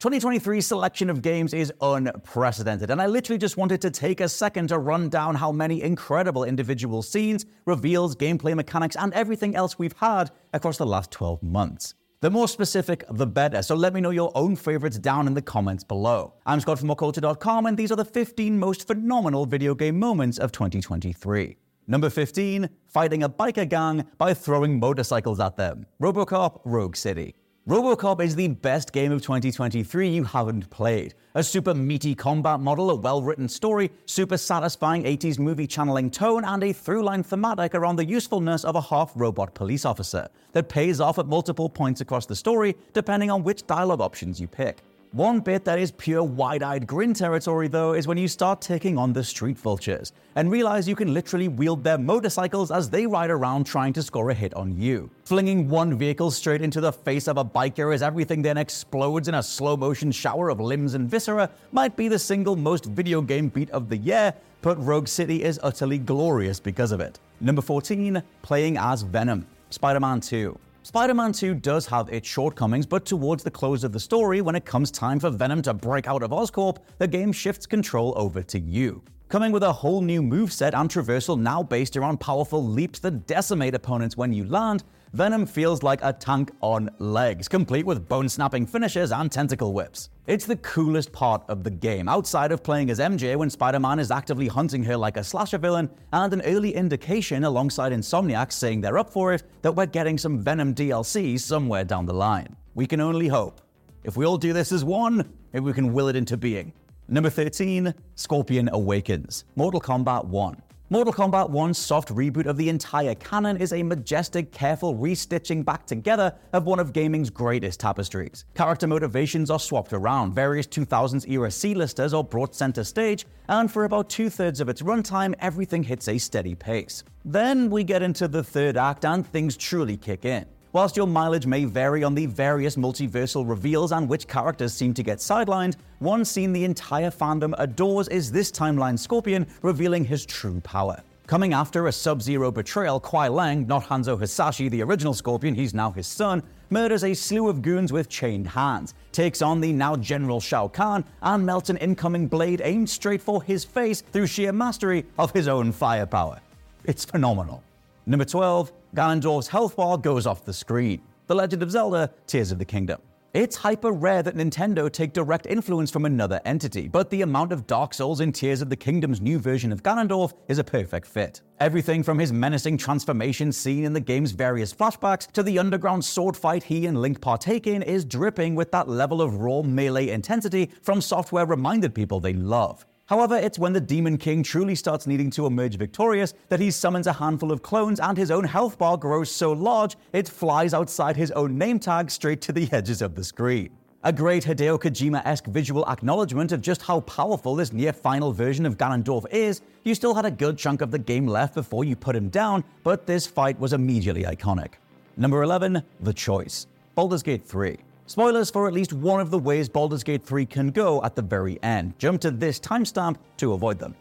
2023 selection of games is unprecedented, and I literally just wanted to take a second to run down how many incredible individual scenes, reveals, gameplay mechanics, and everything else we've had across the last 12 months. The more specific, the better, so let me know your own favorites down in the comments below. I'm Scott from WhatCulture.com, and these are the 15 most phenomenal video game moments of 2023. Number 15, fighting a biker gang by throwing motorcycles at them. Robocop Rogue City. Robocop is the best game of 2023 you haven't played. A super meaty combat model, a well written story, super satisfying 80s movie channeling tone, and a through line thematic around the usefulness of a half robot police officer that pays off at multiple points across the story, depending on which dialogue options you pick. One bit that is pure wide eyed grin territory, though, is when you start taking on the street vultures and realize you can literally wield their motorcycles as they ride around trying to score a hit on you. Flinging one vehicle straight into the face of a biker as everything then explodes in a slow motion shower of limbs and viscera might be the single most video game beat of the year, but Rogue City is utterly glorious because of it. Number 14, playing as Venom, Spider Man 2. Spider Man 2 does have its shortcomings, but towards the close of the story, when it comes time for Venom to break out of Oscorp, the game shifts control over to you. Coming with a whole new moveset and traversal now based around powerful leaps that decimate opponents when you land, Venom feels like a tank on legs, complete with bone snapping finishes and tentacle whips. It's the coolest part of the game, outside of playing as MJ when Spider Man is actively hunting her like a slasher villain, and an early indication alongside Insomniac saying they're up for it that we're getting some Venom DLC somewhere down the line. We can only hope. If we all do this as one, maybe we can will it into being. Number 13, Scorpion Awakens, Mortal Kombat 1. Mortal Kombat 1's soft reboot of the entire canon is a majestic, careful restitching back together of one of gaming's greatest tapestries. Character motivations are swapped around, various 2000s era C-listers are brought center stage, and for about two thirds of its runtime, everything hits a steady pace. Then we get into the third act and things truly kick in. Whilst your mileage may vary on the various multiversal reveals and which characters seem to get sidelined, one scene the entire fandom adores is this timeline Scorpion revealing his true power. Coming after a Sub Zero betrayal, Kuai Liang, not Hanzo Hasashi, the original Scorpion, he's now his son, murders a slew of goons with chained hands, takes on the now General Shao Kahn, and melts an incoming blade aimed straight for his face through sheer mastery of his own firepower. It's phenomenal. Number 12, Ganondorf's health bar goes off the screen. The Legend of Zelda Tears of the Kingdom. It's hyper rare that Nintendo take direct influence from another entity, but the amount of Dark Souls in Tears of the Kingdom's new version of Ganondorf is a perfect fit. Everything from his menacing transformation seen in the game's various flashbacks to the underground sword fight he and Link partake in is dripping with that level of raw melee intensity from software reminded people they love. However, it's when the Demon King truly starts needing to emerge victorious that he summons a handful of clones and his own health bar grows so large it flies outside his own name tag straight to the edges of the screen. A great Hideo Kojima esque visual acknowledgement of just how powerful this near final version of Ganondorf is, you still had a good chunk of the game left before you put him down, but this fight was immediately iconic. Number 11, The Choice. Baldur's Gate 3. Spoilers for at least one of the ways Baldur's Gate 3 can go at the very end. Jump to this timestamp to avoid them.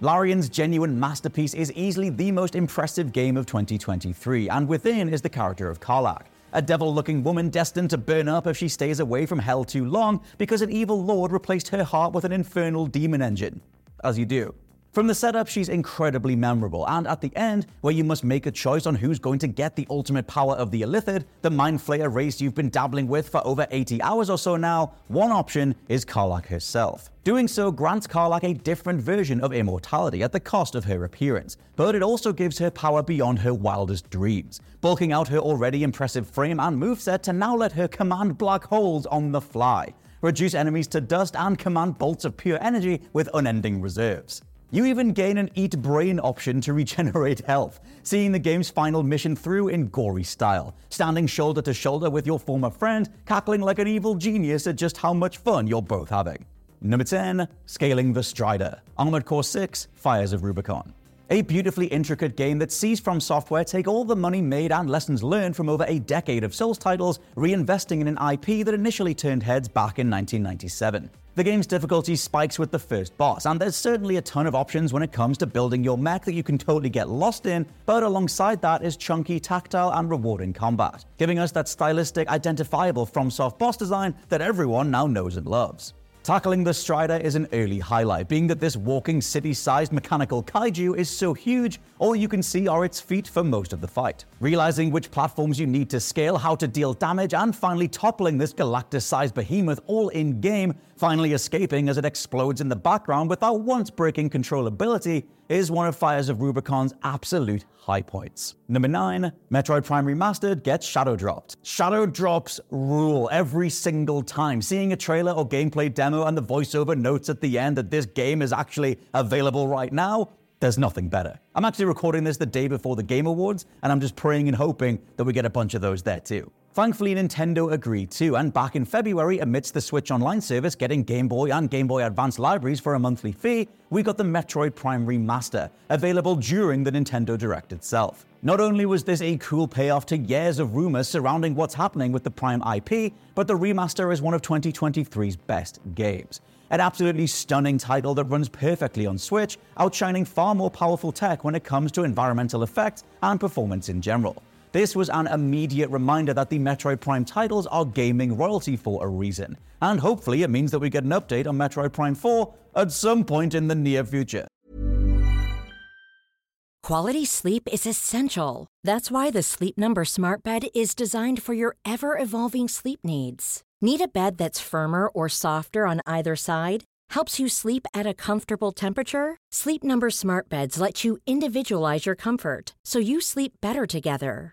Larian's genuine masterpiece is easily the most impressive game of 2023, and within is the character of Karlach, a devil looking woman destined to burn up if she stays away from hell too long because an evil lord replaced her heart with an infernal demon engine. As you do. From the setup, she's incredibly memorable, and at the end, where you must make a choice on who's going to get the ultimate power of the Illithid, the Mind Flayer race you've been dabbling with for over 80 hours or so now, one option is Karlach herself. Doing so grants Karlach a different version of immortality at the cost of her appearance, but it also gives her power beyond her wildest dreams, bulking out her already impressive frame and moveset to now let her command black holes on the fly, reduce enemies to dust, and command bolts of pure energy with unending reserves. You even gain an Eat Brain option to regenerate health, seeing the game's final mission through in gory style, standing shoulder to shoulder with your former friend, cackling like an evil genius at just how much fun you're both having. Number 10, Scaling the Strider, Armored Core 6, Fires of Rubicon. A beautifully intricate game that sees From Software take all the money made and lessons learned from over a decade of Souls titles, reinvesting in an IP that initially turned heads back in 1997. The game's difficulty spikes with the first boss, and there's certainly a ton of options when it comes to building your mech that you can totally get lost in, but alongside that is chunky, tactile, and rewarding combat, giving us that stylistic, identifiable FromSoft boss design that everyone now knows and loves. Tackling the Strider is an early highlight, being that this walking city sized mechanical kaiju is so huge, all you can see are its feet for most of the fight. Realizing which platforms you need to scale, how to deal damage, and finally toppling this Galactus sized behemoth all in game, finally escaping as it explodes in the background without once breaking controllability, is one of Fires of Rubicon's absolute high points. Number 9, Metroid Prime Remastered gets Shadow Dropped. Shadow Drops rule every single time. Seeing a trailer or gameplay demo and the voiceover notes at the end that this game is actually available right now, there's nothing better. I'm actually recording this the day before the Game Awards, and I'm just praying and hoping that we get a bunch of those there too. Thankfully, Nintendo agreed too, and back in February, amidst the Switch Online service getting Game Boy and Game Boy Advance libraries for a monthly fee, we got the Metroid Prime Remaster, available during the Nintendo Direct itself. Not only was this a cool payoff to years of rumors surrounding what's happening with the Prime IP, but the remaster is one of 2023's best games. An absolutely stunning title that runs perfectly on Switch, outshining far more powerful tech when it comes to environmental effects and performance in general. This was an immediate reminder that the Metroid Prime titles are gaming royalty for a reason, and hopefully it means that we get an update on Metroid Prime 4 at some point in the near future. Quality sleep is essential. That's why the Sleep Number Smart Bed is designed for your ever evolving sleep needs. Need a bed that's firmer or softer on either side? Helps you sleep at a comfortable temperature? Sleep Number Smart Beds let you individualize your comfort so you sleep better together.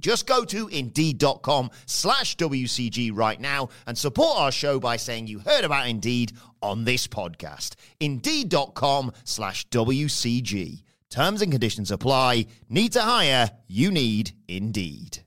Just go to indeed.com slash WCG right now and support our show by saying you heard about Indeed on this podcast. Indeed.com slash WCG. Terms and conditions apply. Need to hire? You need Indeed.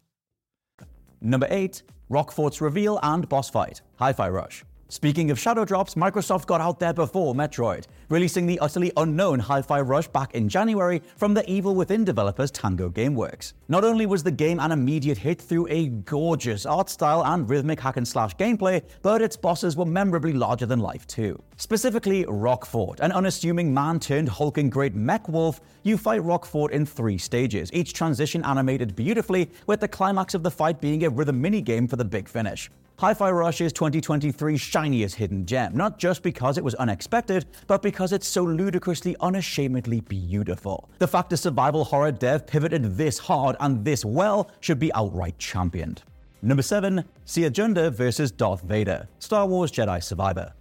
Number 8, Roquefort's reveal and boss fight, Hi Fi Rush. Speaking of shadow drops, Microsoft got out there before Metroid, releasing the utterly unknown Hi Fi Rush back in January from the Evil Within developers Tango Gameworks. Not only was the game an immediate hit through a gorgeous art style and rhythmic hack and slash gameplay, but its bosses were memorably larger than life too. Specifically, Roquefort, an unassuming man turned hulking great mech wolf. You fight Roquefort in three stages, each transition animated beautifully, with the climax of the fight being a rhythm minigame for the big finish. Hi-Fi Rush is 2023's shiniest hidden gem, not just because it was unexpected, but because it's so ludicrously, unashamedly beautiful. The fact a survival horror dev pivoted this hard and this well should be outright championed. Number 7, Cere Junda vs. Darth Vader, Star Wars Jedi Survivor.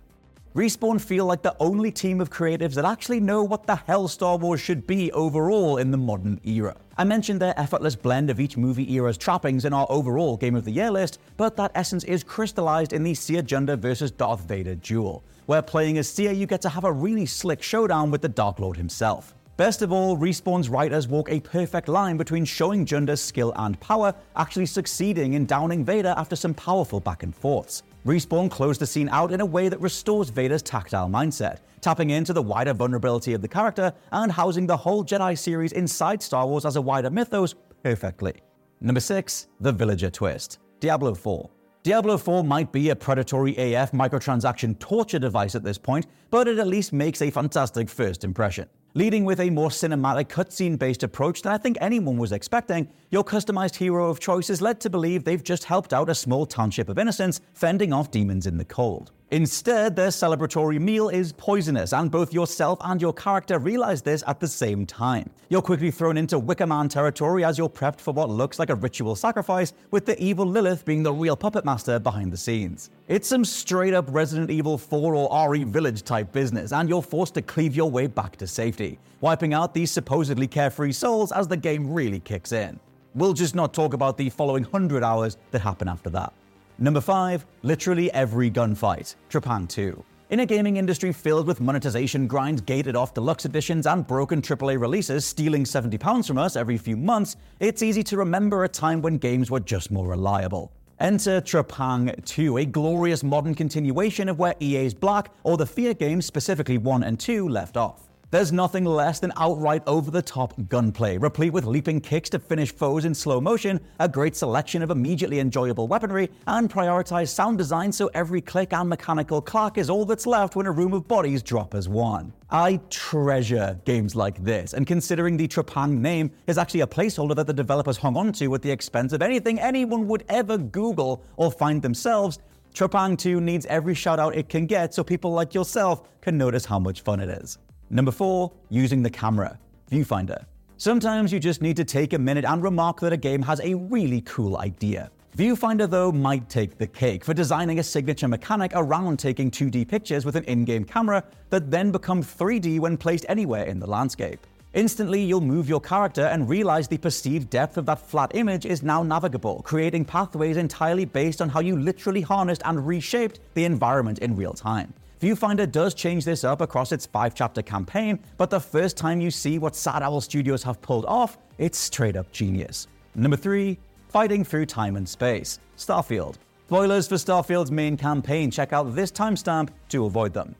Respawn feel like the only team of creatives that actually know what the hell Star Wars should be overall in the modern era. I mentioned their effortless blend of each movie era's trappings in our overall Game of the Year list, but that essence is crystallized in the Cere Junda vs. Darth Vader duel, where playing as Cere you get to have a really slick showdown with the Dark Lord himself. Best of all, Respawn's writers walk a perfect line between showing Junda's skill and power, actually succeeding in downing Vader after some powerful back and forths. Respawn closed the scene out in a way that restores Vader's tactile mindset, tapping into the wider vulnerability of the character and housing the whole Jedi series inside Star Wars as a wider mythos perfectly. Number 6, The Villager Twist, Diablo 4. Diablo 4 might be a predatory AF microtransaction torture device at this point, but it at least makes a fantastic first impression. Leading with a more cinematic cutscene based approach than I think anyone was expecting, your customized hero of choice is led to believe they've just helped out a small township of innocents fending off demons in the cold. Instead, their celebratory meal is poisonous, and both yourself and your character realize this at the same time. You're quickly thrown into Wicker Man territory as you're prepped for what looks like a ritual sacrifice, with the evil Lilith being the real puppet master behind the scenes. It's some straight up Resident Evil 4 or RE Village type business, and you're forced to cleave your way back to safety, wiping out these supposedly carefree souls as the game really kicks in. We'll just not talk about the following 100 hours that happen after that. Number 5, literally every gunfight, Trepang 2. In a gaming industry filled with monetization grinds, gated off deluxe editions, and broken AAA releases stealing £70 from us every few months, it's easy to remember a time when games were just more reliable. Enter Trepang 2, a glorious modern continuation of where EA's Black or the F.E.A.R. games, specifically 1 and 2, left off. There's nothing less than outright over the top gunplay, replete with leaping kicks to finish foes in slow motion, a great selection of immediately enjoyable weaponry, and prioritized sound design so every click and mechanical clack is all that's left when a room of bodies drop as one. I treasure games like this, and considering the Trepang name is actually a placeholder that the developers hung onto at the expense of anything anyone would ever Google or find themselves, Trepang 2 needs every shout out it can get so people like yourself can notice how much fun it is. Number four, using the camera, viewfinder. Sometimes you just need to take a minute and remark that a game has a really cool idea. Viewfinder, though, might take the cake for designing a signature mechanic around taking 2D pictures with an in game camera that then become 3D when placed anywhere in the landscape. Instantly, you'll move your character and realize the perceived depth of that flat image is now navigable, creating pathways entirely based on how you literally harnessed and reshaped the environment in real time. Viewfinder does change this up across its five chapter campaign, but the first time you see what Sad Owl Studios have pulled off, it's straight up genius. Number 3 Fighting Through Time and Space Starfield. Spoilers for Starfield's main campaign, check out this timestamp to avoid them.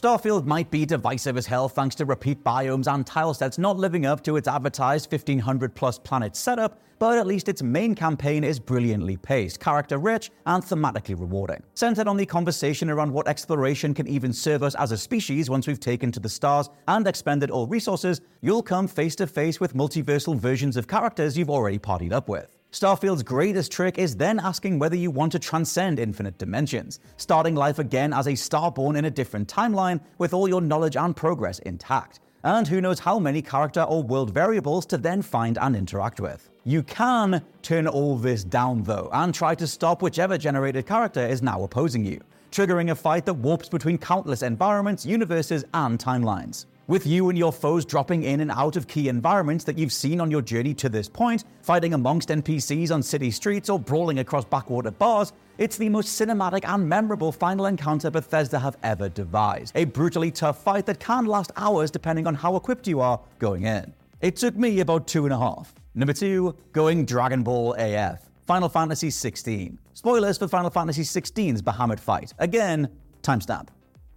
Starfield might be divisive as hell thanks to repeat biomes and tile sets not living up to its advertised 1500 plus planet setup, but at least its main campaign is brilliantly paced, character rich, and thematically rewarding. Centered on the conversation around what exploration can even serve us as a species once we've taken to the stars and expended all resources, you'll come face to face with multiversal versions of characters you've already partied up with. Starfield's greatest trick is then asking whether you want to transcend infinite dimensions, starting life again as a starborn in a different timeline with all your knowledge and progress intact. And who knows how many character or world variables to then find and interact with. You can turn all this down though, and try to stop whichever generated character is now opposing you, triggering a fight that warps between countless environments, universes, and timelines. With you and your foes dropping in and out of key environments that you've seen on your journey to this point, fighting amongst NPCs on city streets or brawling across backwater bars, it's the most cinematic and memorable final encounter Bethesda have ever devised. A brutally tough fight that can last hours depending on how equipped you are going in. It took me about two and a half. Number two, going Dragon Ball AF. Final Fantasy XVI. Spoilers for Final Fantasy XVI's Bahamut fight. Again, Timestamp.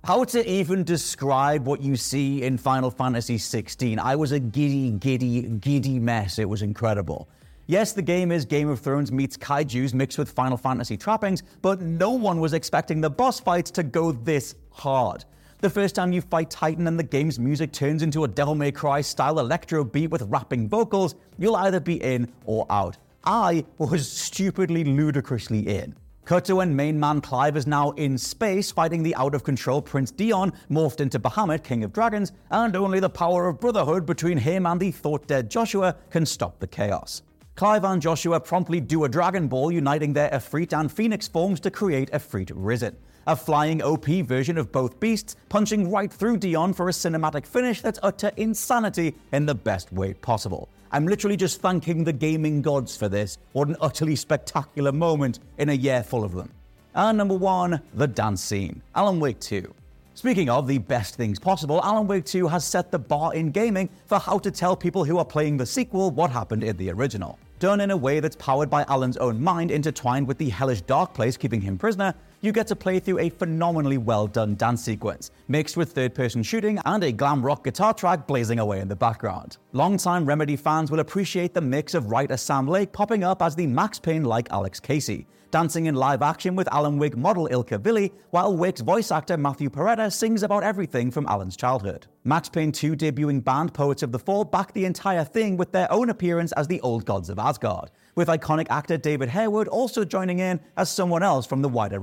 How to even describe what you see in Final Fantasy XVI? I was a giddy, giddy, giddy mess. It was incredible. Yes, the game is Game of Thrones meets kaijus mixed with Final Fantasy trappings, but no one was expecting the boss fights to go this hard. The first time you fight Titan and the game's music turns into a Devil May Cry style electro beat with rapping vocals, you'll either be in or out. I was stupidly, ludicrously in. Cut and main man Clive is now in space fighting the out of control Prince Dion, morphed into Bahamut, King of Dragons, and only the power of brotherhood between him and the thought dead Joshua can stop the chaos. Clive and Joshua promptly do a Dragon Ball, uniting their Ifrit and Phoenix forms to create Ifrit Risen. A flying OP version of both beasts, punching right through Dion for a cinematic finish that's utter insanity in the best way possible. I'm literally just thanking the gaming gods for this. What an utterly spectacular moment in a year full of them. And number one, the dance scene. Alan Wake 2. Speaking of the best things possible, Alan Wake 2 has set the bar in gaming for how to tell people who are playing the sequel what happened in the original. Done in a way that's powered by Alan's own mind, intertwined with the hellish dark place keeping him prisoner, you get to play through a phenomenally well done dance sequence, mixed with third person shooting and a glam rock guitar track blazing away in the background. Longtime Remedy fans will appreciate the mix of writer Sam Lake popping up as the Max Payne like Alex Casey, dancing in live action with Alan Wake model Ilkka Villi, while Wake's voice actor Matthew Porretta sings about everything from Alan's childhood. Max Payne 2 debuting band Poets of the Fall backed the entire thing with their own appearance as the Old Gods of Asgard, with iconic actor David Harewood also joining in as someone else from the wider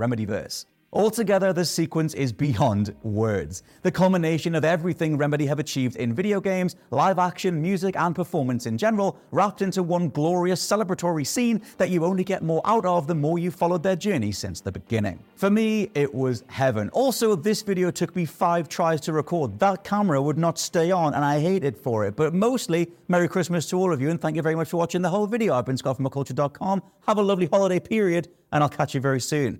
Altogether, the sequence is beyond words. The culmination of everything Remedy have achieved in video games, live action, music, and performance in general, wrapped into one glorious celebratory scene that you only get more out of the more you followed their journey since the beginning. For me, it was heaven. Also, this video took me five tries to record. That camera would not stay on, and I hated for it. But mostly, Merry Christmas to all of you, and thank you very much for watching the whole video. I've been Scott from WhatCulture.com. Have a lovely holiday period, and I'll catch you very soon.